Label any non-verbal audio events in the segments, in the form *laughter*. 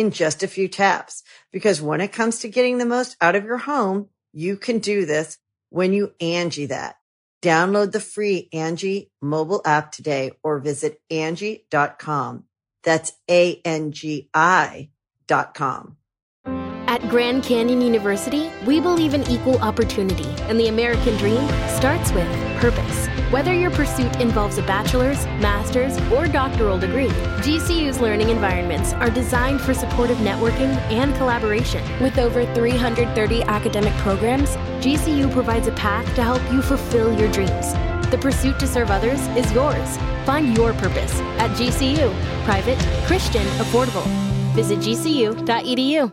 in just a few taps. Because when it comes to getting the most out of your home, you can do this when you Angie that. Download the free Angie mobile app today or visit Angie.com. That's A-N-G-I dot com. At Grand Canyon University, we believe in equal opportunity, and the American dream starts with purpose. Whether your pursuit involves a bachelor's, master's, or doctoral degree, GCU's learning environments are designed for supportive networking and collaboration. With over 330 academic programs, GCU provides a path to help you fulfill your dreams. The pursuit to serve others is yours. Find your purpose at GCU. Private, Christian, affordable. Visit gcu.edu.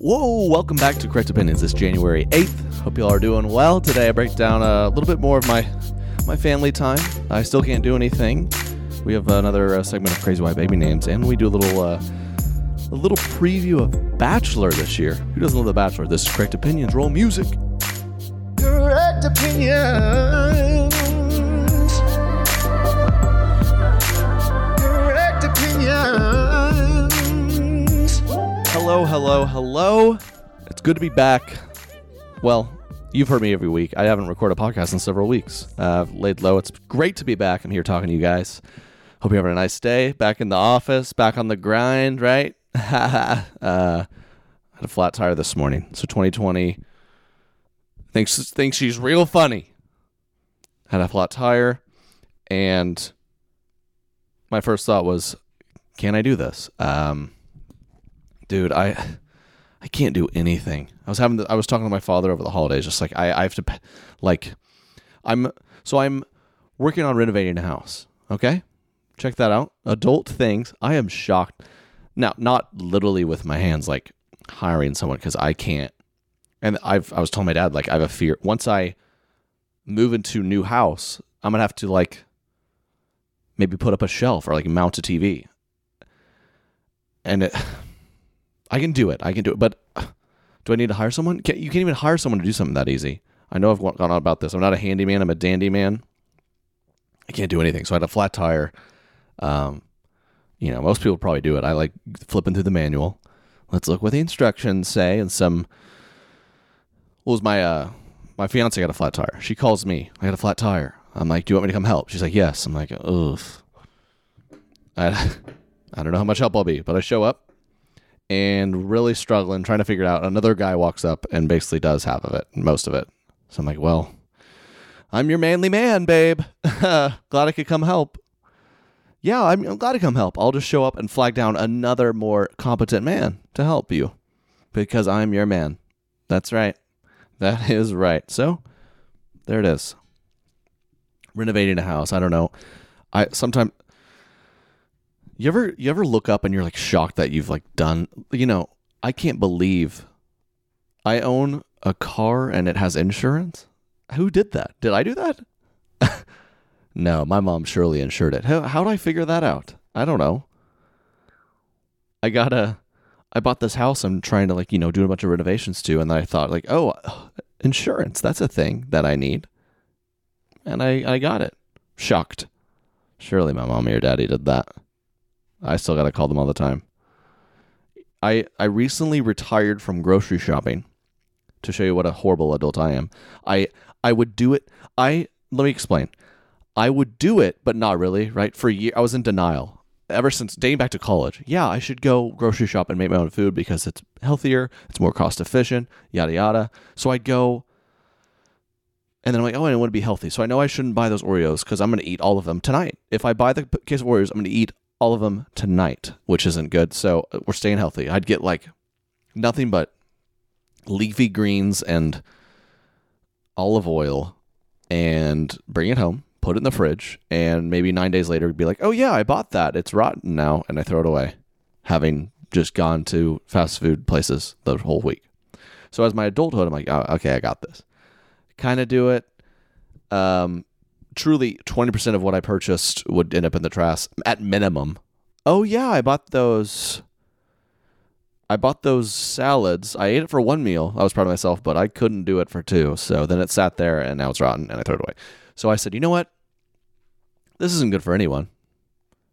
Whoa, welcome back to Correct Opinions this January 8th. Hope y'all are doing well. Today I break down a little bit more of my my family time. I still can't do anything. We have another uh, segment of Crazy White Baby Names, and we do a little uh, a little preview of Bachelor this year. Who doesn't love The Bachelor? This is Correct Opinions. Roll music. Correct opinions. Correct opinions. Hello, hello, hello. It's good to be back. Well, you've heard me every week. I haven't recorded a podcast in several weeks. Uh, laid low. It's great to be back. I'm here talking to you guys. Hope you're having a nice day. Back in the office, back on the grind, right? *laughs* uh, I had a flat tire this morning. So 2020 thinks thinks she's real funny. Had a flat tire, and my first thought was, "Can I do this?" Um, dude, I I can't do anything. I was having the, I was talking to my father over the holidays, just like I, I have to, like, I'm so I'm working on renovating a house. Okay, check that out. Adult things. I am shocked. Now, not literally with my hands, like hiring someone because I can't. And I've I was telling my dad like I have a fear once I move into new house, I'm gonna have to like maybe put up a shelf or like mount a TV. And it, I can do it. I can do it. But do I need to hire someone? You can't even hire someone to do something that easy. I know I've gone on about this. I'm not a handyman. I'm a dandy man. I can't do anything. So I had a flat tire. Um, you know, most people probably do it. I like flipping through the manual. Let's look what the instructions say. And some, what was my, uh, my fiance got a flat tire. She calls me. I got a flat tire. I'm like, do you want me to come help? She's like, yes. I'm like, ugh. I, *laughs* I don't know how much help I'll be, but I show up and really struggling, trying to figure it out. Another guy walks up and basically does half of it, most of it. So I'm like, well, I'm your manly man, babe. *laughs* glad I could come help. Yeah, I'm, I'm glad to come help. I'll just show up and flag down another more competent man to help you because I'm your man. That's right. That *laughs* is right. So there it is. Renovating a house. I don't know. I sometimes you ever you ever look up and you're like shocked that you've like done you know, I can't believe I own a car and it has insurance. Who did that? Did I do that? *laughs* no, my mom surely insured it. How how do I figure that out? I don't know. I got a I bought this house I'm trying to like, you know, do a bunch of renovations to and then I thought like, "Oh, uh, insurance, that's a thing that I need." And I I got it. Shocked. Surely my mom or daddy did that. I still got to call them all the time. I I recently retired from grocery shopping to show you what a horrible adult I am. I I would do it. I let me explain. I would do it, but not really, right? For a year I was in denial. ever since dating back to college. Yeah, I should go grocery shop and make my own food because it's healthier, it's more cost efficient, yada yada. So I'd go and then I'm like, oh, I want to be healthy. So I know I shouldn't buy those Oreos because I'm going to eat all of them tonight. If I buy the case of Oreos, I'm going to eat all of them tonight, which isn't good. So uh, we're staying healthy. I'd get like nothing but leafy greens and olive oil and bring it home, put it in the fridge, and maybe nine days later be like, oh, yeah, I bought that. It's rotten now. And I throw it away, having just gone to fast food places the whole week. So as my adulthood, I'm like, oh, okay, I got this kind of do it. Um, truly, 20% of what I purchased would end up in the trash at minimum. Oh, yeah, I bought those. I bought those salads. I ate it for one meal. I was proud of myself, but I couldn't do it for two. So then it sat there and now it's rotten and I threw it away. So I said, you know what? This isn't good for anyone.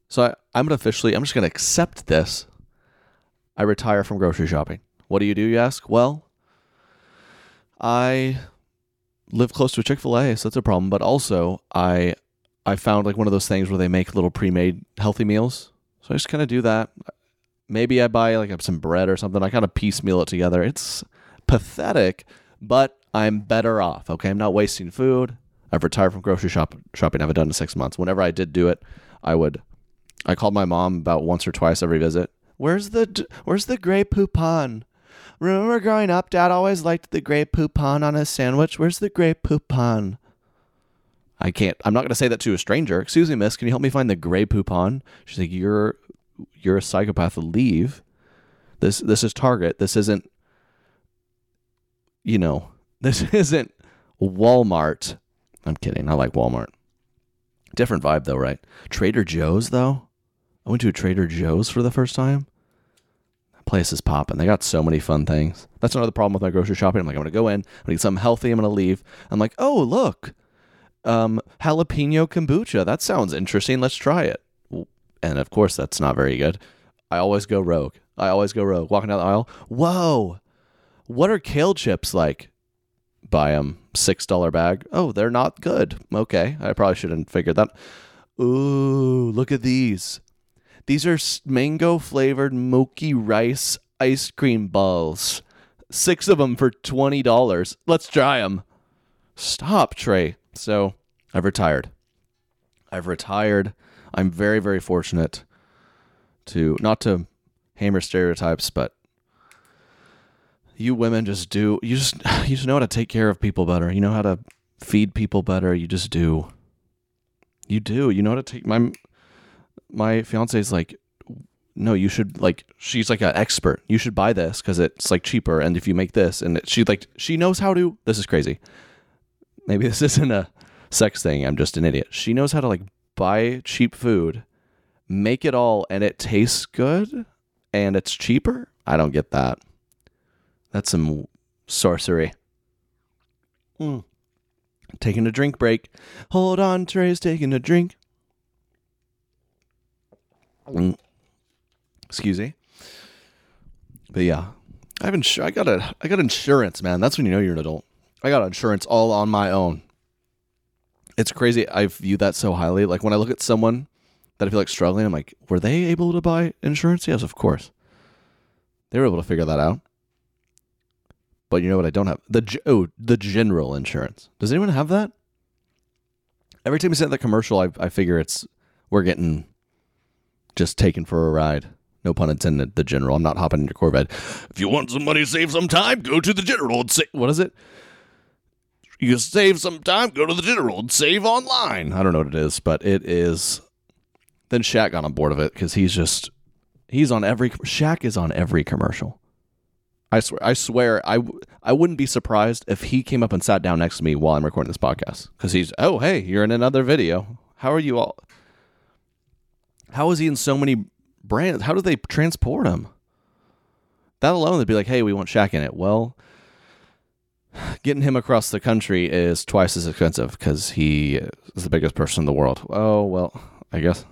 So I, I'm going to officially, I'm just going to accept this. I retire from grocery shopping. What do you do, you ask? Well, I live close to a Chick Fil A, so that's a problem. But also, I I found like one of those things where they make little pre-made healthy meals. So I just kind of do that. Maybe I buy like some bread or something. I kind of piecemeal it together. It's pathetic, but I'm better off. Okay, I'm not wasting food. I've retired from grocery shop, shopping. I haven't done in six months. Whenever I did do it, I would. I called my mom about once or twice every visit. Where's the Where's the Grey Poupon? Remember growing up, Dad always liked the Grey Poupon on his sandwich. Where's the Grey Poupon? I can't. I'm not going to say that to a stranger. Excuse me, miss. Can you help me find the Grey Poupon? She's like, you're you're a psychopath. Leave. This this is Target. This isn't. You know, *laughs* this isn't Walmart. I'm kidding. I like Walmart. Different vibe though, right? Trader Joe's though. I went to a Trader Joe's for the first time place is popping. They got so many fun things. That's another problem with my grocery shopping. I'm like, I'm gonna go in, I'm gonna get something healthy, I'm gonna leave. I'm like, oh look, um, jalapeno kombucha. That sounds interesting. Let's try it. And of course, that's not very good. I always go rogue. I always go rogue. Walking down the aisle, whoa, what are kale chips like? Buy them six dollar bag. Oh, they're not good. Okay, I probably shouldn't figured that. Ooh, look at these. These are mango flavored mochi rice ice cream balls. Six of them for $20. Let's try them. Stop, Trey. So I've retired. I've retired. I'm very, very fortunate to, not to hammer stereotypes, but you women just do, you just, *sighs* you just know how to take care of people better. You know how to feed people better. You just do. You do. You know how to take my my fiance is like, no, you should like. She's like an expert. You should buy this because it's like cheaper. And if you make this, and she like she knows how to. This is crazy. Maybe *laughs* this isn't a sex thing. I'm just an idiot. She knows how to like buy cheap food, make it all, and it tastes good, and it's cheaper. I don't get that. That's some sorcery. Mm. Taking a drink break. Hold on, Trey's taking a drink. Mm. Excuse me. But yeah, I have insur- I got a I got insurance, man. That's when you know you're an adult. I got insurance all on my own. It's crazy. I view that so highly. Like when I look at someone that I feel like struggling, I'm like, were they able to buy insurance? Yes, of course. They were able to figure that out. But you know what? I don't have the oh the general insurance. Does anyone have that? Every time you send the commercial, I I figure it's we're getting just taken for a ride. No pun intended. The general. I'm not hopping in your Corvette. If you want some money, save some time. Go to the general and say what is it? You save some time. Go to the general and save online. I don't know what it is, but it is. Then Shaq got on board of it because he's just he's on every Shaq is on every commercial. I swear, I swear, I I wouldn't be surprised if he came up and sat down next to me while I'm recording this podcast because he's oh hey you're in another video. How are you all? How is he in so many brands? How do they transport him? That alone, they'd be like, hey, we want Shaq in it. Well, getting him across the country is twice as expensive because he is the biggest person in the world. Oh, well, I guess.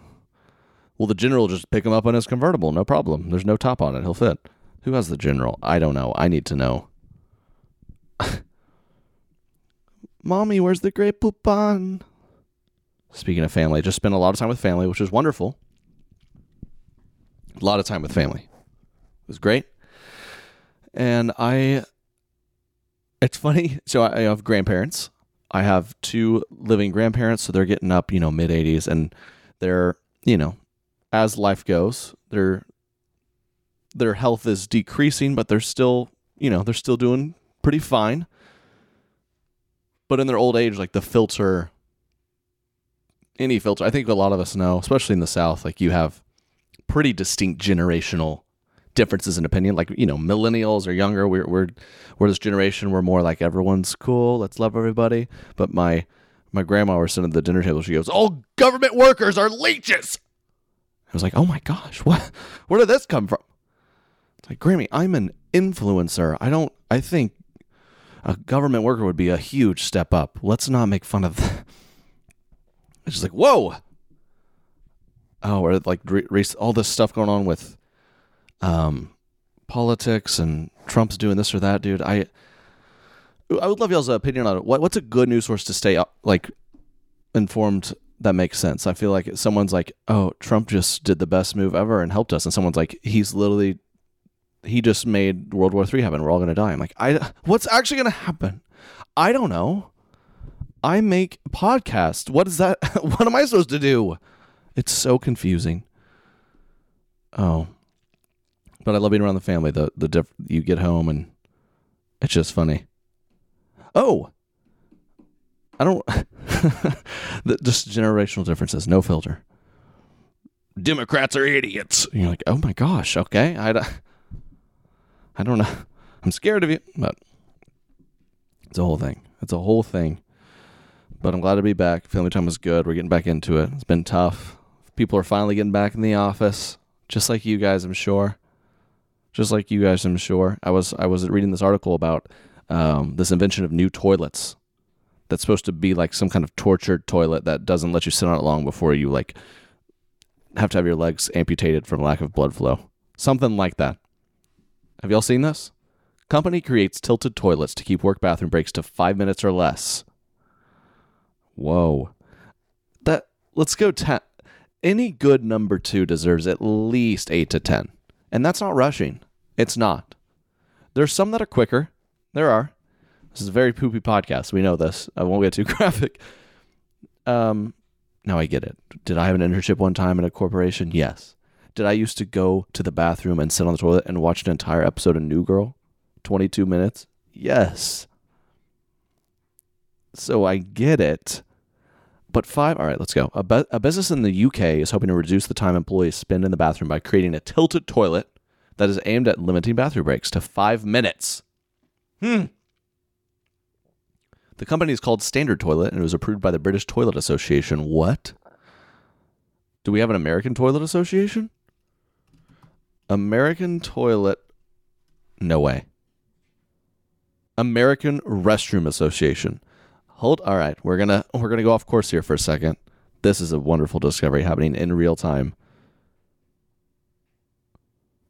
Well, the general just pick him up in his convertible. No problem. There's no top on it. He'll fit. Who has the general? I don't know. I need to know. *laughs* Mommy, where's the Grey Poupon? Speaking of family, just spent a lot of time with family, which is wonderful. A lot of time with family. It was great. And I, it's funny. *laughs* So I, have grandparents. I have two living grandparents, so they're getting up, you know, mid 80s, and they're, you know, as life goes, their their health is decreasing, but they're still, you know, they're still doing pretty fine. But in their old age, like the filter, any filter, I think a lot of us know, especially in the South, like you have pretty distinct generational differences in opinion. Like you know, millennials or younger, we're we're we're this generation. We're more like everyone's cool. Let's love everybody. But my my grandma was sitting at the dinner table. She goes, "All government workers are leeches." I was like, "Oh my gosh, what? Where did this come from?" It's like, Grammy, I'm an influencer. I don't. I think a government worker would be a huge step up. Let's not make fun of. That. It's just like, whoa. Oh, or like re- all this stuff going on with um, politics and Trump's doing this or that, dude. I I would love y'all's opinion on it. What, what's a good news source to stay like informed that makes sense? I feel like someone's like, "Oh, Trump just did the best move ever and helped us," and someone's like, "He's literally he just made World War Three happen. We're all gonna die." I'm like, "I what's actually gonna happen? I don't know. I make podcasts. What is that? *laughs* what am I supposed to do? It's so confusing." Oh, but I love being around the family. The the diff- you get home and it's just funny. Oh, I don't. *laughs* the, just generational differences. No filter. Democrats are idiots. And you're like, oh my gosh. Okay, I, *laughs* I don't know. *laughs* I'm scared of you, but it's a whole thing. It's a whole thing. But I'm glad to be back. Family time was good. We're getting back into it. It's been tough. People are finally getting back in the office, just like you guys, I'm sure just like you guys, I'm sure. I was I was reading this article about um, this invention of new toilets that's supposed to be like some kind of tortured toilet that doesn't let you sit on it long before you like have to have your legs amputated from lack of blood flow. Something like that. Have y'all seen this? Company creates tilted toilets to keep work bathroom breaks to five minutes or less. Whoa. That let's go ten. Any good number two deserves at least eight to ten. And that's not rushing. It's not. There's some that are quicker. There are. This is a very poopy podcast. We know this. I won't get too *laughs* graphic. Um, now I get it. Did I have an internship one time in a corporation? Yes. Did I used to go to the bathroom and sit on the toilet and watch an entire episode of New Girl? 22 minutes? Yes. So I get it. But five, all right, let's go. A, a business in the UK is hoping to reduce the time employees spend in the bathroom by creating a tilted toilet that is aimed at limiting bathroom breaks to five minutes. Hmm. The company is called Standard Toilet and it was approved by the British Toilet Association. What? Do we have an American Toilet Association? American Toilet. No way. American Restroom Association. Hold all right, we're gonna *laughs* we're gonna go off course here for a second. This is a wonderful discovery happening in real time.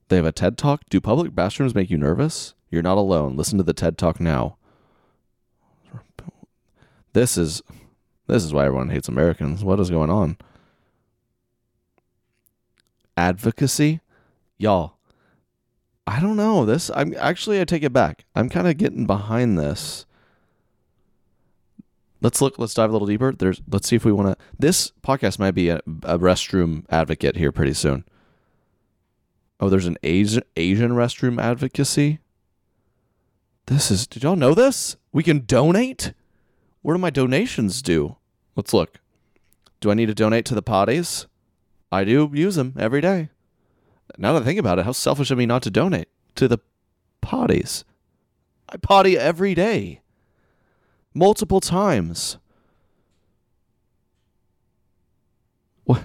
They have a TED Talk. Do public bathrooms make you nervous? You're not alone. Listen to the TED Talk now. This is this is why everyone hates Americans. What is going on? Advocacy? Y'all. I don't know. This I'm actually I take it back. I'm kind of getting behind this. Let's look let's dive a little deeper. There's let's see if we want to This podcast might be a, a restroom advocate here pretty soon. Oh, there's an Asian Asian restroom advocacy. This is. Did y'all know this? We can donate. Where do my donations do? Let's look. Do I need to donate to the potties? I do use them every day. Now that I think about it, how selfish of me not to donate to the potties. I potty every day, multiple times. What?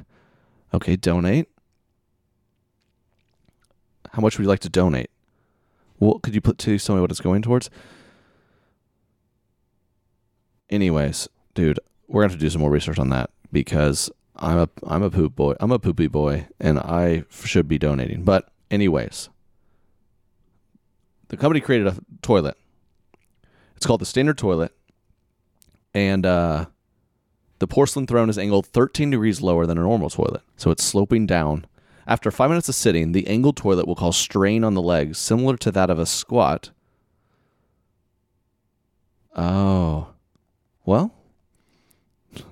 Okay, donate. How much would you like to donate? What could you put to tell me what it's going towards? Anyways, dude, we're gonna have to do some more research on that because I'm a I'm a poop boy. I'm a poopy boy, and I should be donating. But anyways, the company created a toilet. It's called the Standard Toilet, and uh, the porcelain throne is angled 13 degrees lower than a normal toilet, so it's sloping down After five minutes of sitting, the angled toilet will cause strain on the legs, similar to that of a squat. Oh. Well.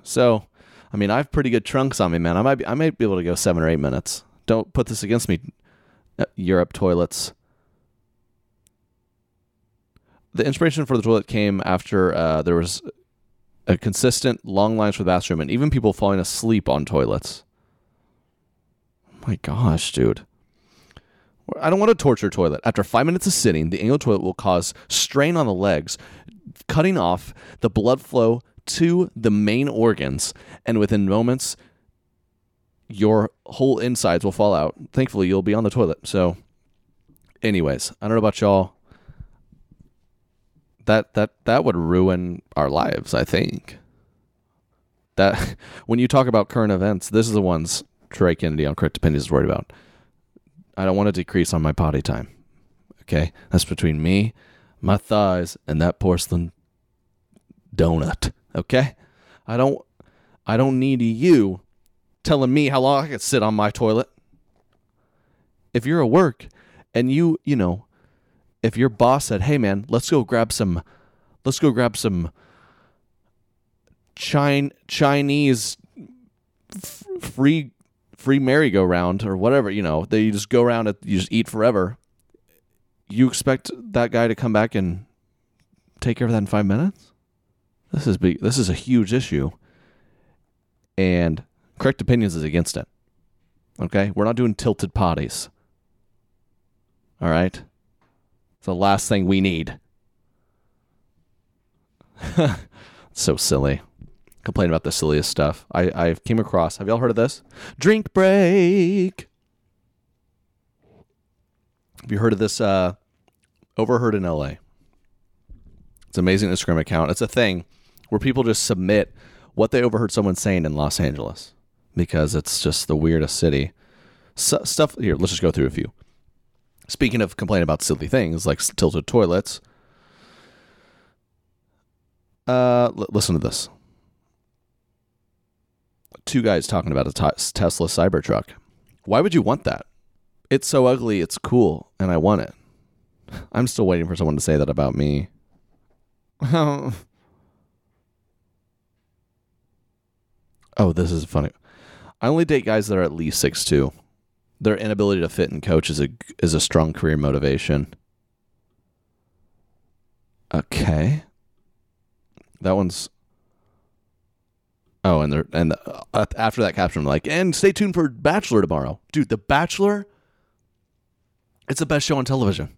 So, I mean, I have pretty good trunks on me, man. I might be, I might be able to go seven or eight minutes. Don't put this against me, uh, Europe toilets. The inspiration for the toilet came after uh, there was a consistent long lines for the bathroom and even people falling asleep on toilets. My gosh, dude. I don't want to torture toilet. After five minutes of sitting, the angled toilet will cause strain on the legs, cutting off the blood flow to the main organs, and within moments, your whole insides will fall out. Thankfully, you'll be on the toilet. So, anyways, I don't know about y'all. That that that would ruin our lives. I think. That *laughs* when you talk about current events, this is the ones Trey Kennedy on Correct Opinions is worried about. I don't want to decrease on my potty time. Okay, that's between me, my thighs, and that porcelain donut. Okay, I don't, I don't need you telling me how long I can sit on my toilet. If you're at work and you, you know, if your boss said, "Hey, man, let's go grab some, let's go grab some Chin- Chinese f- free free merry-go-round or whatever, you know, you just go around and you just eat forever. You expect that guy to come back and take care of that in five minutes? This is big. This is a huge issue, and correct opinions is against it. Okay, we're not doing tilted potties. All right, it's the last thing we need. *laughs* so silly complain about the silliest stuff. I, I came across. Have y'all heard of this? Drink break. Have you heard of this? Uh, overheard in LA. It's an amazing Instagram account. It's a thing where people just submit what they overheard someone saying in Los Angeles because it's just the weirdest city. Stuff here. Let's just go through a few. Speaking of complaining about silly things like tilted toilets, uh, l- listen to this two guys talking about a t- Tesla Cybertruck. Why would you want that? It's so ugly, it's cool, and I want it. *laughs* I'm still waiting for someone to say that about me. *laughs* oh, this is funny. I only date guys that are at least six two. Their inability to fit and coach is a is a strong career motivation. Okay. That one's Oh, and they're and uh, after that caption, I'm like, and stay tuned for Bachelor tomorrow, dude. The Bachelor, it's the best show on television.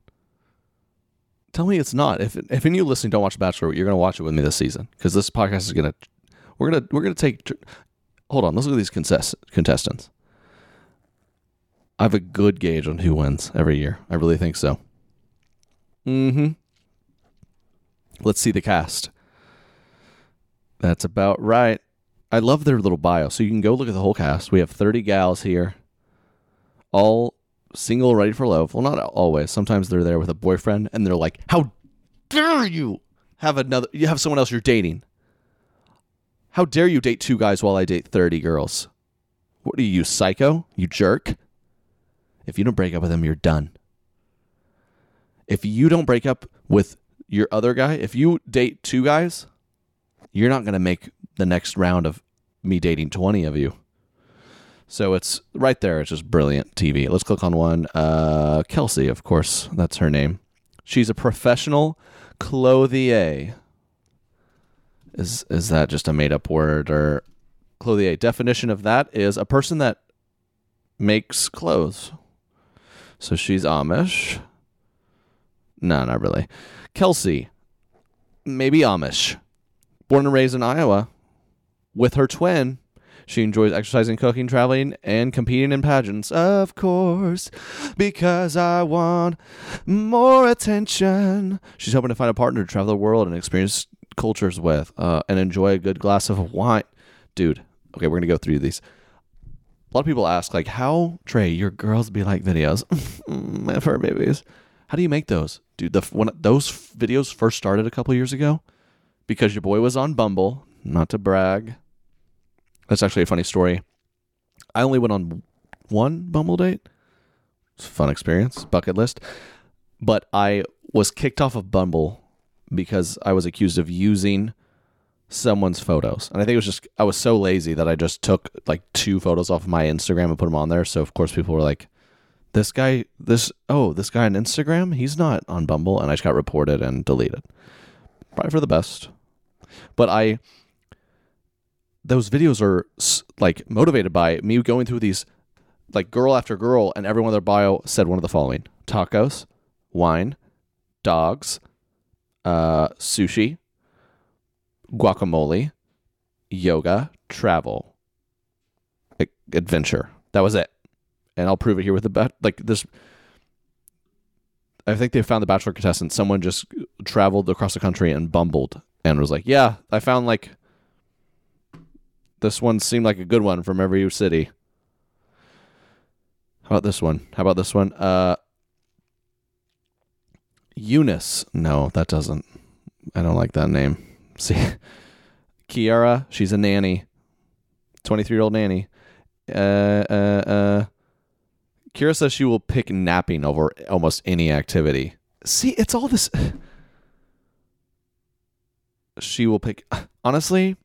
Tell me it's not. If if any of you listening don't watch Bachelor, you're gonna watch it with me this season because this podcast is gonna we're gonna we're gonna take. Hold on, let's look at these contest, contestants. I have a good gauge on who wins every year. I really think so. Mm-hmm. Let's see the cast. That's about right. I love their little bio. So you can go look at the whole cast. We have 30 gals here, all single, ready for love. Well, not always. Sometimes they're there with a boyfriend and they're like, How dare you have another, you have someone else you're dating? How dare you date two guys while I date 30 girls? What are you, psycho? You jerk? If you don't break up with them, you're done. If you don't break up with your other guy, if you date two guys, you're not going to make the next round of me dating 20 of you. So it's right there. It's just brilliant TV. Let's click on one. Uh, Kelsey, of course, that's her name. She's a professional clothier. Is is that just a made up word or clothier? Definition of that is a person that makes clothes. So she's Amish. No, not really. Kelsey, maybe Amish. Born and raised in Iowa, with her twin. She enjoys exercising, cooking, traveling, and competing in pageants, of course, because I want more attention. She's hoping to find a partner to travel the world and experience cultures with uh, and enjoy a good glass of wine. Dude, okay, we're going to go through these. A lot of people ask, like, how, Trey, your girls be like videos? My fur babies. How do you make those? Dude, the, when those videos first started a couple years ago, because your boy was on Bumble, not to brag, that's actually a funny story. I only went on one Bumble date. It's a fun experience, bucket list. But I was kicked off of Bumble because I was accused of using someone's photos. And I think it was just I was so lazy that I just took like two photos off of my Instagram and put them on there. So of course people were like, "This guy, this oh, this guy on Instagram, he's not on Bumble," and I just got reported and deleted. Probably for the best. But I those videos are like motivated by me going through these like girl after girl and everyone in their bio said one of the following tacos wine dogs uh, sushi guacamole yoga travel adventure that was it and i'll prove it here with the bet like this i think they found the bachelor contestant someone just traveled across the country and bumbled and was like yeah i found like this one seemed like a good one from every city. How about this one? How about this one? Uh Eunice. No, that doesn't. I don't like that name. See Kiara, she's a nanny. 23-year-old nanny. Uh uh uh Kira says she will pick napping over almost any activity. See, it's all this she will pick honestly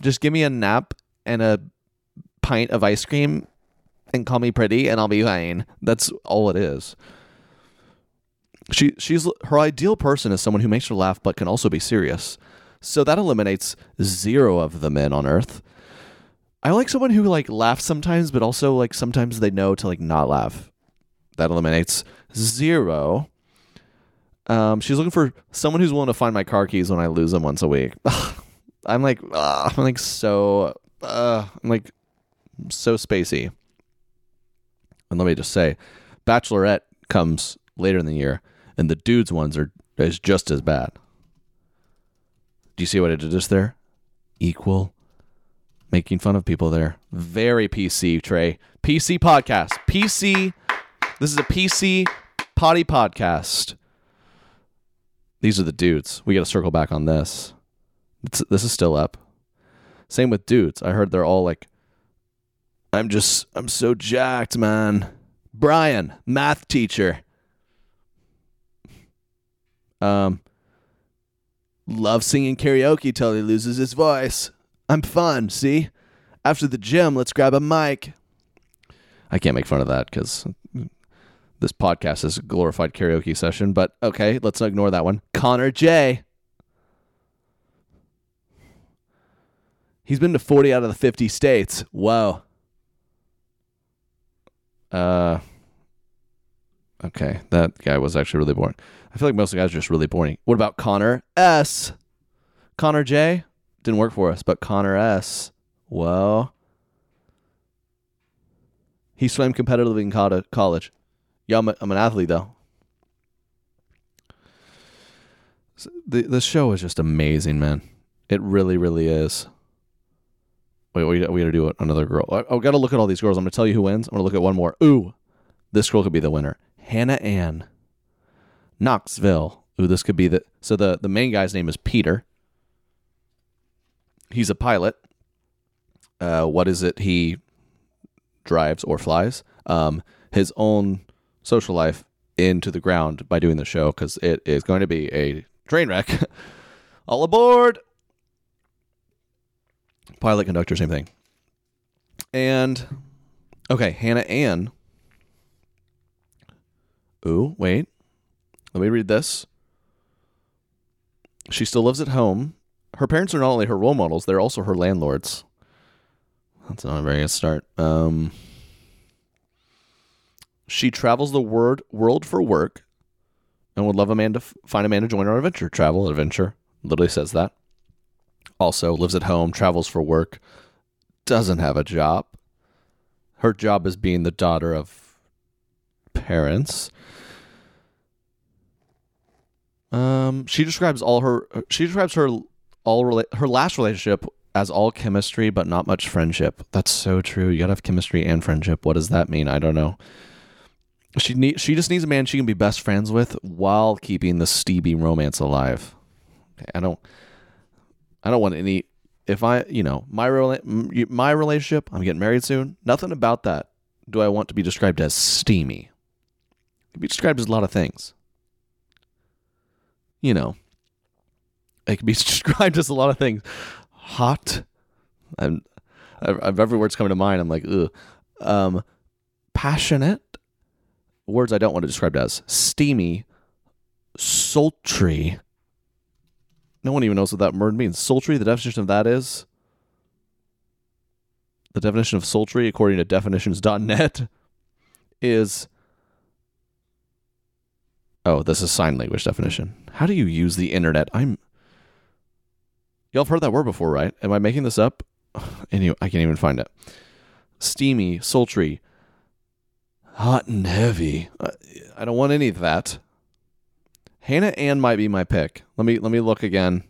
just give me a nap and a pint of ice cream and call me pretty and I'll be fine. That's all it is. She she's her ideal person is someone who makes her laugh but can also be serious. So that eliminates zero of the men on earth. I like someone who like laughs sometimes but also like sometimes they know to like not laugh. That eliminates zero. Um, she's looking for someone who's willing to find my car keys when I lose them once a week. *laughs* I'm like, uh, I'm like so, uh, I'm like so spacey. And let me just say, Bachelorette comes later in the year, and the dudes ones are is just as bad. Do you see what I did just there? Equal, making fun of people there. Very PC, Trey. PC podcast. PC. This is a PC potty podcast. These are the dudes. We got to circle back on this. It's, this is still up. Same with dudes. I heard they're all like, I'm just, I'm so jacked, man. Brian, math teacher. Um, love singing karaoke till he loses his voice. I'm fun, see? After the gym, let's grab a mic. I can't make fun of that because this podcast is a glorified karaoke session, but okay, let's ignore that one. Connor J. He's been to 40 out of the 50 states. Whoa. Uh Okay, that guy was actually really boring. I feel like most of the guys are just really boring. What about Connor S? Connor J didn't work for us, but Connor S. Well, He swam competitively in college. Yeah, I'm, a, I'm an athlete though. The the show is just amazing, man. It really, really is. Wait, we we gotta do another girl. I, I gotta look at all these girls. I'm gonna tell you who wins. I'm gonna look at one more. Ooh, this girl could be the winner. Hannah Ann, Knoxville. Ooh, this could be the. So the the main guy's name is Peter. He's a pilot. Uh, what is it he drives or flies? Um, his own social life into the ground by doing the show because it is going to be a train wreck. *laughs* All aboard! Pilot, conductor, same thing. And okay, Hannah Ann. Ooh, wait. Let me read this. She still lives at home. Her parents are not only her role models, they're also her landlords. That's not a very good start. Um, she travels the word, world for work and would love a man to f- find a man to join her adventure. Travel, adventure. Literally says that. Also lives at home, travels for work, doesn't have a job. Her job is being the daughter of parents. Um, she describes all her. She describes her all rela- her last relationship as all chemistry, but not much friendship. That's so true. You gotta have chemistry and friendship. What does that mean? I don't know. She need. She just needs a man she can be best friends with while keeping the Stevie romance alive. I don't. I don't want any. If I, you know, my rela- my relationship, I'm getting married soon. Nothing about that do I want to be described as steamy? It be described as a lot of things. You know, it can be *laughs* described as a lot of things. Hot. I'm, I've, every word's coming to mind. I'm like, ugh. Um, passionate. Words I don't want to describe as steamy, sultry. No one even knows what that word means. Sultry. The definition of that is the definition of sultry, according to definitions.net, is oh, this is sign language definition. How do you use the internet? I'm y'all have heard that word before, right? Am I making this up? *sighs* Anyway, I can't even find it. Steamy, sultry, hot and heavy. I don't want any of that. Hannah Ann might be my pick. Let me let me look again.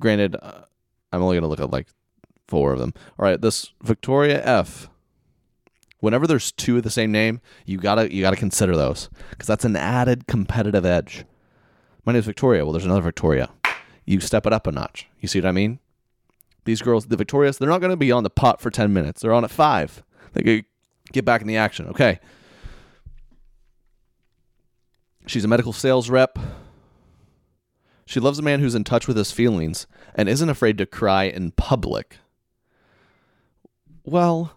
Granted, uh, I'm only gonna look at like four of them. All right, this Victoria F. Whenever there's two of the same name, you gotta you gotta consider those because that's an added competitive edge. My name is Victoria. Well, there's another Victoria. You step it up a notch. You see what I mean? These girls, the Victorias, they're not going to be on the pot for 10 minutes. They're on at five. They get back in the action. Okay. She's a medical sales rep. She loves a man who's in touch with his feelings and isn't afraid to cry in public. Well,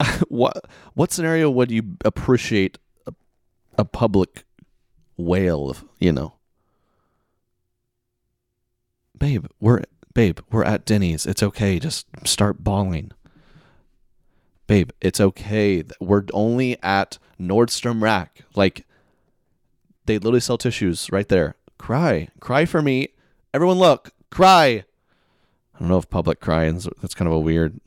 *laughs* what what scenario would you appreciate a, a public wail of, you know? Babe, we're babe, we're at Denny's. It's okay. Just start bawling. Babe, it's okay. We're only at Nordstrom Rack. Like they literally sell tissues right there. Cry. Cry for me. Everyone look. Cry. I don't know if public crying that's kind of a weird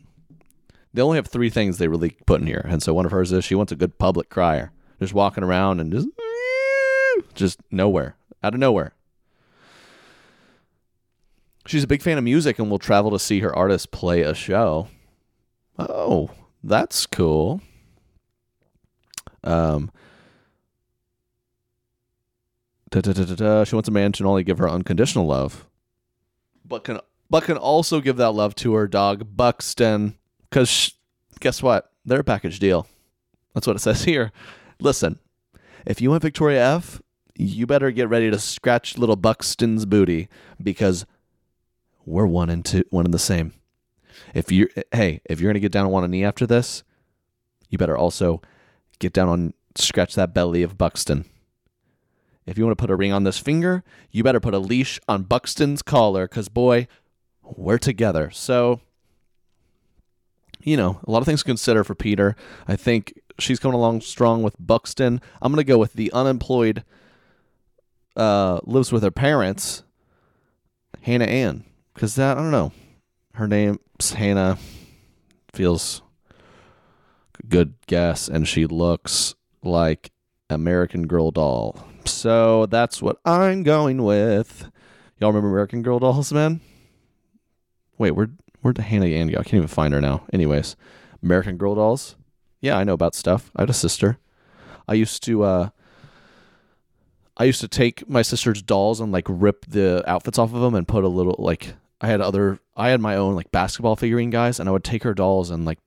they only have three things they really put in here. And so one of hers is she wants a good public crier. Just walking around and just just nowhere. Out of nowhere. She's a big fan of music and will travel to see her artist play a show. Oh, that's cool. Um da, da, da, she wants a man to not only give her unconditional love, but can but can also give that love to her dog Buxton. Because guess what? They're a package deal. That's what it says *laughs* here. Listen, if you want Victoria F, you better get ready to scratch little Buxton's booty because we're one and two, one and the same. If you hey, if you're gonna get down on one knee after this, you better also get down on scratch that belly of Buxton. If you want to put a ring on this finger, you better put a leash on Buxton's collar, because boy, we're together. So you know, a lot of things to consider for Peter. I think she's coming along strong with Buxton. I'm going to go with the unemployed, uh, lives with her parents, Hannah Ann. Because that, I don't know, her name's Hannah, feels good guess, and she looks like American Girl doll. So that's what I'm going with. Y'all remember American Girl dolls, man? Wait, where Where'd Hannah Ann go? I can't even find her now. Anyways, American Girl dolls. Yeah, I know about stuff. I had a sister. I used to uh I used to take my sister's dolls and like rip the outfits off of them and put a little like I had other I had my own like basketball figurine guys and I would take her dolls and like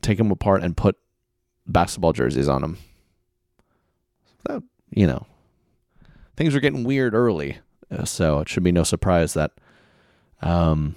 take them apart and put basketball jerseys on them. That you know, things were getting weird early, uh, so it should be no surprise that um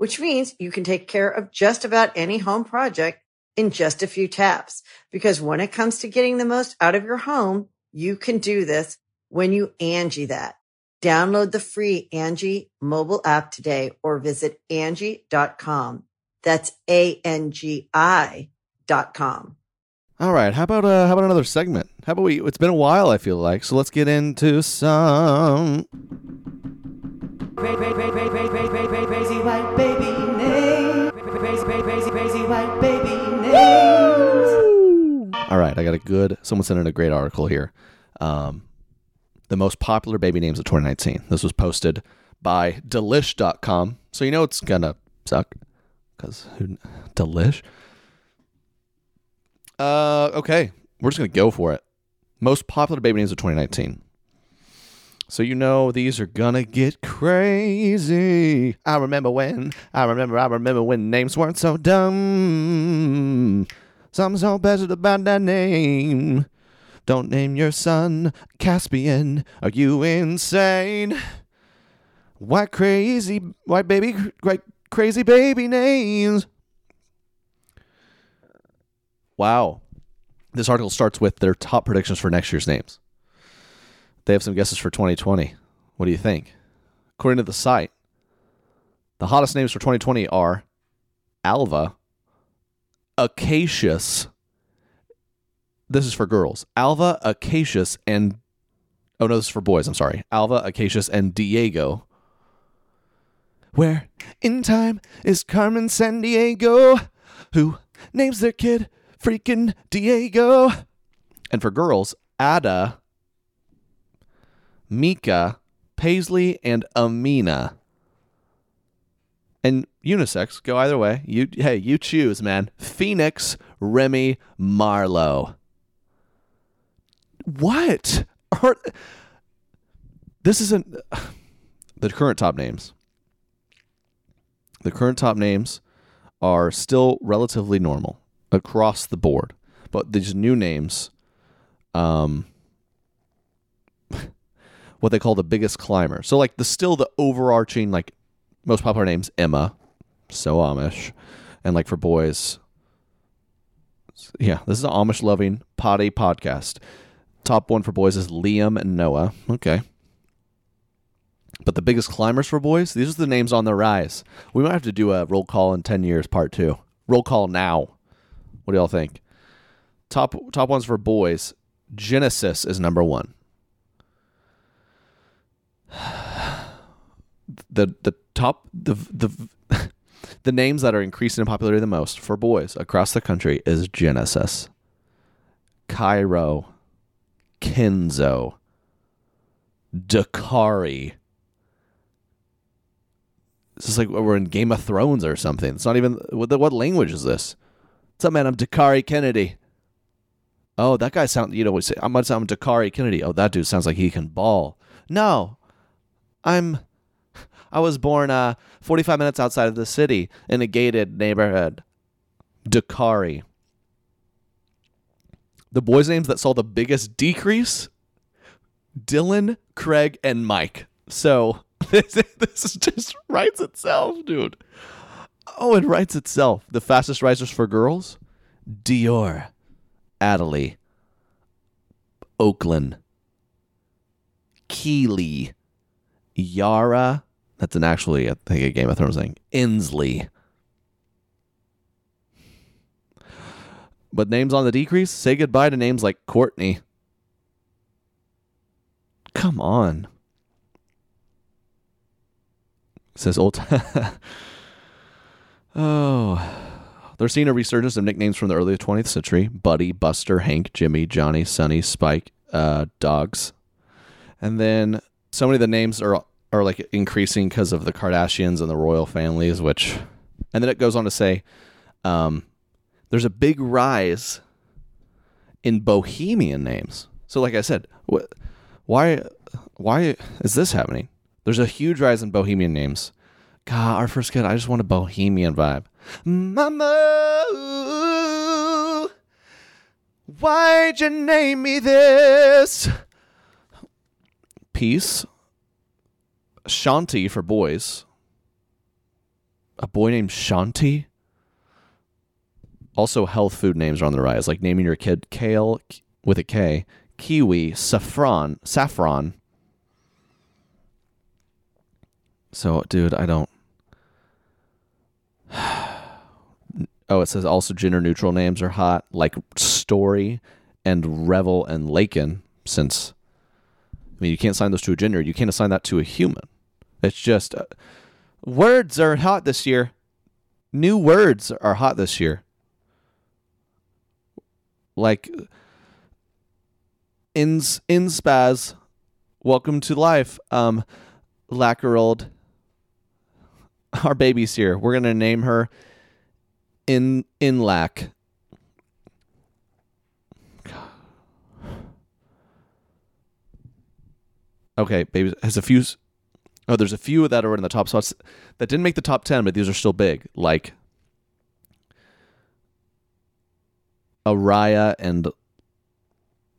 which means you can take care of just about any home project in just a few taps. Because when it comes to getting the most out of your home, you can do this when you Angie that. Download the free Angie mobile app today or visit Angie.com. That's A-N-G-I dot com. All right, how about uh, how about another segment? How about we? It's been a while, I feel like, so let's get into some. Baby name. All right, I got a good. Someone sent in a great article here. Um, the most popular baby names of 2019. This was posted by Delish.com, so you know it's gonna suck because Delish. Uh, okay, we're just gonna go for it. Most popular baby names of 2019. So you know these are gonna get crazy. I remember when, I remember, I remember when names weren't so dumb. Something's so better about that name. Don't name your son Caspian. Are you insane? White crazy, white baby, white crazy baby names. Wow. This article starts with their top predictions for next year's names. They have some guesses for 2020. What do you think? According to the site, the hottest names for 2020 are Alva, Acacius. This is for girls. Alva, Acacius, and oh no, this is for boys. I'm sorry. Alva, Acacius, and Diego. Where in time is Carmen Sandiego, who names their kid freaking Diego. And for girls, Ada, Mika, Paisley, and Amina. And unisex, go either way. You hey, you choose, man. Phoenix, Remy, Marlowe. What? Are, this isn't the current top names. The current top names are still relatively normal across the board, but these new names, um, what they call the biggest climber. So like the still the overarching like most popular names Emma, so Amish, and like for boys, yeah, this is an Amish loving potty podcast. Top one for boys is Liam and Noah. Okay. But the biggest climbers for boys, these are the names on the rise. We might have to do a roll call in 10 years, part two. Roll call now. What do y'all think? Top top ones for boys. Genesis is number one. *sighs* The the top the the *laughs* the names that are increasing in popularity the most for boys across the country is Genesis, Cairo, Kenzo, Dakari. This is like we're in Game of Thrones or something. It's not even what, what language is this? What's up, man? I'm Dakari Kennedy. Oh, that guy sound you know what say I'm I'm Dakari Kennedy. Oh, that dude sounds like he can ball. No. I'm I was born uh 45 minutes outside of the city in a gated neighborhood. Dakari. The boys' names that saw the biggest decrease Dylan, Craig, and Mike. So *laughs* this, this just writes itself, dude. Oh, it writes itself. The fastest risers for girls Dior, Adelie, Oakland, Keeley, Yara. That's an actually, I think, a Game of Thrones thing. Inslee. But names on the decrease, say goodbye to names like Courtney. Come on. says old. *laughs* oh. They're seeing a resurgence of nicknames from the early 20th century Buddy, Buster, Hank, Jimmy, Johnny, Sonny, Spike, uh, dogs. And then so many of the names are are like increasing because of the Kardashians and the royal families, which, and then it goes on to say, um, there's a big rise in bohemian names. So, like I said, wh- why why is this happening? There's a huge rise in bohemian names. God, our first kid, I just want a bohemian vibe. Mama, ooh, why'd you name me this? Peace. Shanti for boys. A boy named Shanti? Also, health food names are on the rise, like naming your kid kale with a K, kiwi, saffron, saffron. So, dude, I don't. *sighs* Oh, it says also gender neutral names are hot, like Story and Revel and Lakin. Since, mean, you can't assign those to a gender, you can't assign that to a human. It's just uh, words are hot this year. New words are hot this year. Like ins inspaz, welcome to life. Um, Lackerold, our baby's here. We're gonna name her in Inlac. Okay, baby has a few. Oh, there's a few that are in the top spots that didn't make the top ten, but these are still big. Like Araya and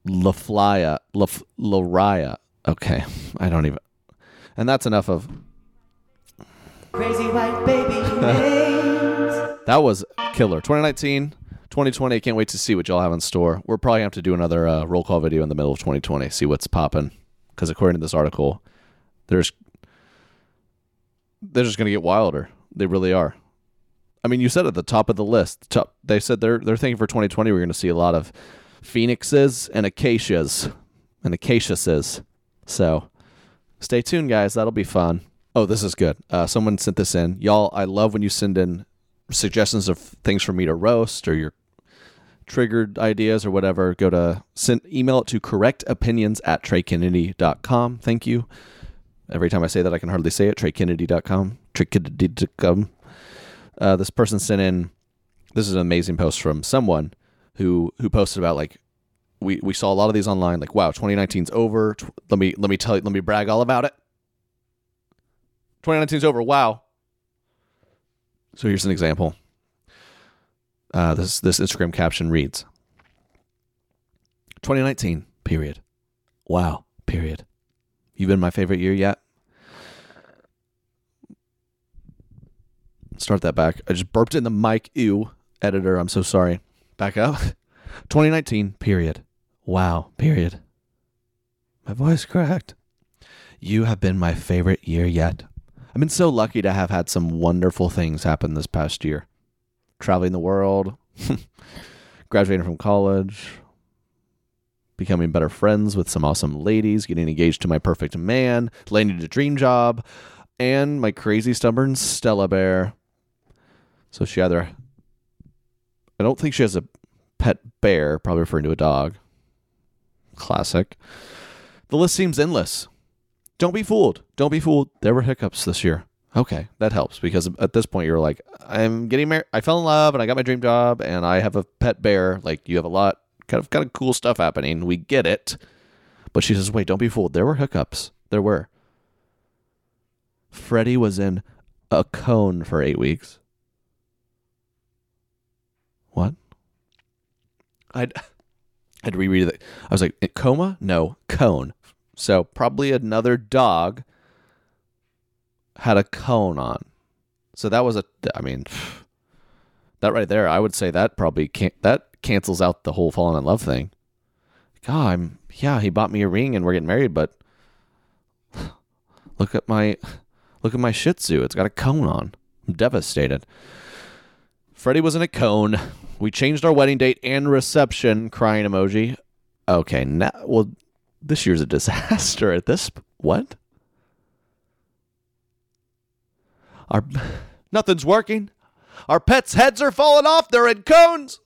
LaFlya, Laf- Laraya. Okay, I don't even. And that's enough of Crazy white baby. *laughs* That was killer. 2019, 2020. I can't wait to see what y'all have in store. We're probably gonna have to do another uh, roll call video in the middle of 2020, see what's popping. Because according to this article, there's they're just gonna get wilder. They really are. I mean, you said at the top of the list. Top, they said they're they're thinking for 2020 we're gonna see a lot of phoenixes and acacias and acaciases. So stay tuned, guys. That'll be fun. Oh, this is good. Uh, someone sent this in. Y'all, I love when you send in suggestions of things for me to roast or your triggered ideas or whatever. Go to send email it to correctopinions at treykennedy.com. Thank you. Every time I say that, I can hardly say it. treykennedy.com. Treykennedy.com. Uh, this person sent in. This is an amazing post from someone who who posted about like we we saw a lot of these online. Like, wow, 2019's over. Let me let me tell you, let me brag all about it. 2019's over. Wow. So here's an example. Uh, this this Instagram caption reads: 2019 period. Wow period. You've been my favorite year yet. Start that back. I just burped in the mic. Ew, editor. I'm so sorry. Back up. *laughs* 2019 period. Wow period. My voice cracked. You have been my favorite year yet. I've been so lucky to have had some wonderful things happen this past year. Traveling the world, *laughs* graduating from college, becoming better friends with some awesome ladies, getting engaged to my perfect man, landing a dream job, and my crazy stubborn Stella Bear. So she either I don't think she has a pet bear, probably referring to a dog. Classic. The list seems endless. Don't be fooled. Don't be fooled. There were hiccups this year. Okay, that helps because at this point you're like, I'm getting married. I fell in love and I got my dream job and I have a pet bear. Like you have a lot kind of kind of cool stuff happening. We get it. But she says, wait, don't be fooled. There were hookups. There were. Freddie was in a cone for eight weeks. What? I'd I'd reread it. I was like, coma? No, cone. So probably another dog had a cone on. So that was a. I mean, that right there, I would say that probably can't. That cancels out the whole falling in love thing. God, I'm yeah. He bought me a ring and we're getting married, but look at my look at my Shih Tzu. It's got a cone on. I'm devastated. Freddie was in a cone. We changed our wedding date and reception. Crying emoji. Okay, now well, this year's a *laughs* disaster. At this what? Our *laughs* nothing's working. Our pets' heads are falling off. They're in cones.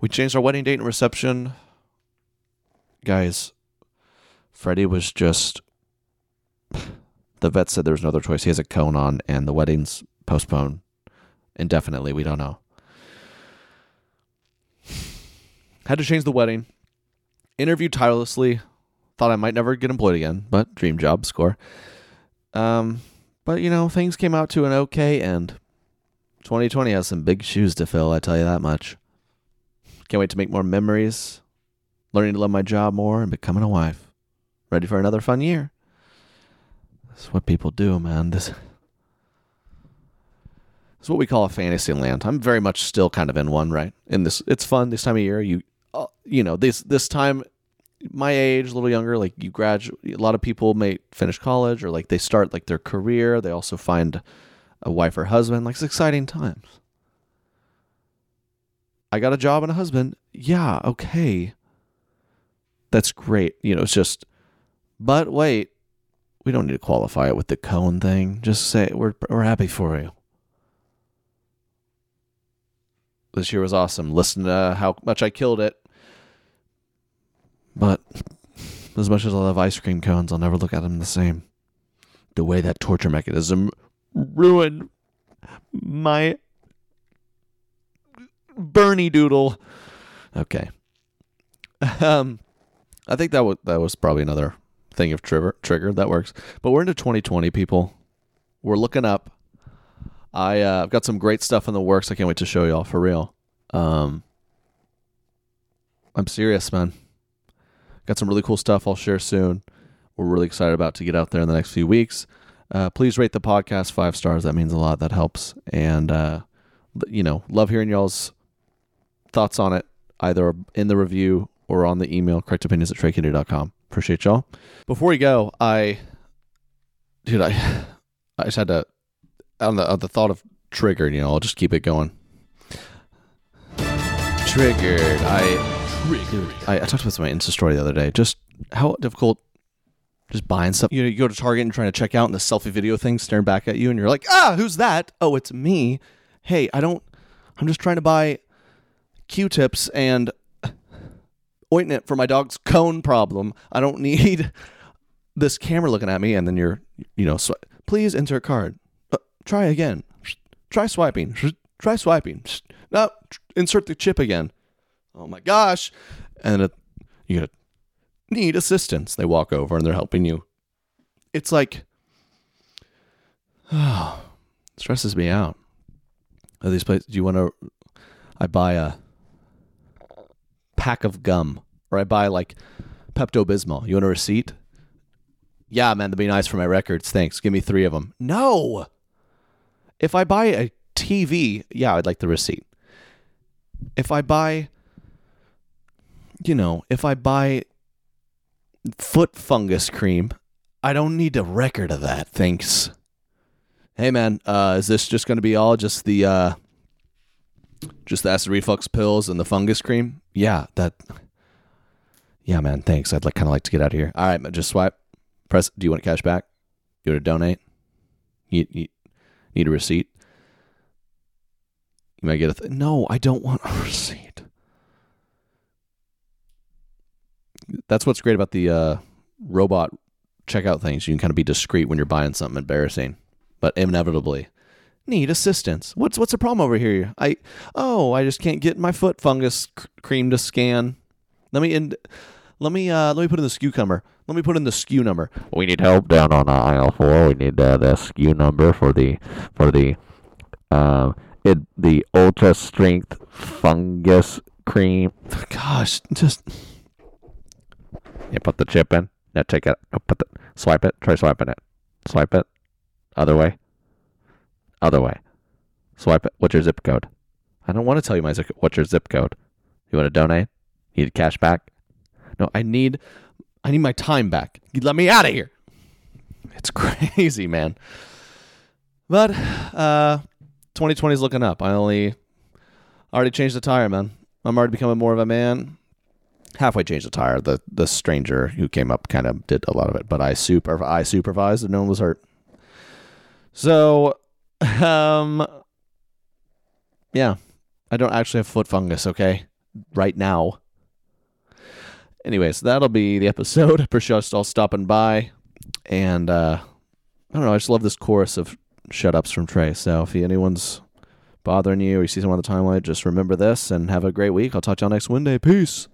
We changed our wedding date and reception. Guys, Freddie was just. *sighs* The vet said there was no other choice. He has a cone on, and the wedding's postponed indefinitely. We don't know. Had to change the wedding. Interviewed tirelessly. Thought I might never get employed again, but dream job score. Um, but you know, things came out to an okay end. 2020 has some big shoes to fill, I tell you that much. Can't wait to make more memories, learning to love my job more, and becoming a wife. Ready for another fun year. That's what people do, man. This is what we call a fantasy land. I'm very much still kind of in one, right? In this, it's fun this time of year. You, uh, you know, this this time, my age, a little younger, like you graduate. A lot of people may finish college or like they start like their career. They also find a wife or husband. Like it's exciting times. I got a job and a husband. Yeah, okay. That's great. You know, it's just, but wait, we don't need to qualify it with the cone thing. Just say we're we're happy for you. This year was awesome. Listen to how much I killed it. But as much as I love ice cream cones, I'll never look at them the same. The way that torture mechanism ruined my Bernedoodle. Okay. Um, I think that was that was probably another thing of trigger trigger that works. But we're into 2020, people. We're looking up. I uh, I've got some great stuff in the works. I can't wait to show y'all for real. Um, I'm serious, man. Got some really cool stuff I'll share soon. We're really excited about to get out there in the next few weeks. Uh, please rate the podcast five stars. That means a lot. That helps. And uh, you know, love hearing y'all's thoughts on it, either in the review or on the email, correctopinions at traykitty.com. Appreciate y'all. Before we go, I, dude, I, I just had to, on the, on the thought of triggered, you know, I'll just keep it going. Triggered. I, triggered. I, I talked about this my Insta story the other day. Just how difficult just buying stuff. You know, you go to Target and trying to check out, and the selfie video thing staring back at you, and you're like, ah, who's that? Oh, it's me. Hey, I don't. I'm just trying to buy Q-tips and ointment for my dog's cone problem. I don't need *laughs* this camera looking at me, and then you're, you know, sw- please insert card. Uh, try again. Try swiping. Try swiping. No, insert the chip again. Oh my gosh! And it, you need assistance. They walk over and they're helping you. It's like, oh, *sighs* stresses me out. Are these places? Do you want to? I buy a pack of gum, or I buy like Pepto Bismol. You want a receipt? Yeah, man, that'd be nice for my records. Thanks. Give me three of them. No. If I buy a TV, yeah, I'd like the receipt. If I buy, you know, if I buy foot fungus cream, I don't need a record of that. Thanks. Hey, man, uh, is this just going to be all just the uh, just the acid reflux pills and the fungus cream? Yeah, that. Yeah, man. Thanks. I'd like kind of like to get out of here. All right, just swipe. Press. Do you want cash back? You want to donate? You, you need a receipt? You might get a. Th- no, I don't want a *laughs* receipt. That's what's great about the uh, robot checkout things. You can kind of be discreet when you're buying something embarrassing, but inevitably need assistance. What's what's the problem over here? I oh, I just can't get my foot fungus c- cream to scan. Let me in. Let me uh let me put in the SKU number. Let me put in the SKU number. We need help down on uh, aisle four. We need uh, the SKU number for the for the um it the ultra strength fungus cream. Gosh, just You put the chip in. Now take it. oh, Put the swipe it. Try swiping it. Swipe it. Other way. Other way. Swipe it. What's your zip code? I don't want to tell you my zip. What's your zip code? You want to donate? Need cash back? No, I need I need my time back. You let me out of here. It's *laughs* crazy, man. But uh 2020 is looking up. I only already changed the tire, man. I'm already becoming more of a man. Halfway changed the tire. The the stranger who came up kind of did a lot of it, but I super I supervised and no one was hurt. So, *laughs* um, yeah, I don't actually have foot fungus. Okay, right now. Anyways, that'll be the episode. *laughs* Appreciate y'all stopping by, and uh, I don't know. I just love this chorus of shut ups from Trey. So if anyone's bothering you or you see someone on the timeline, just remember this and have a great week. I'll talk to y'all next Wednesday. Peace.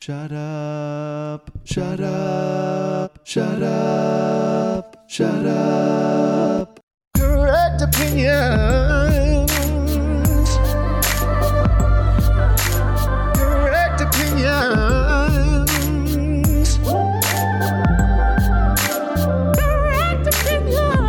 Shut up, shut up, shut up, shut up. Correct opinions. Correct opinions. Correct opinions.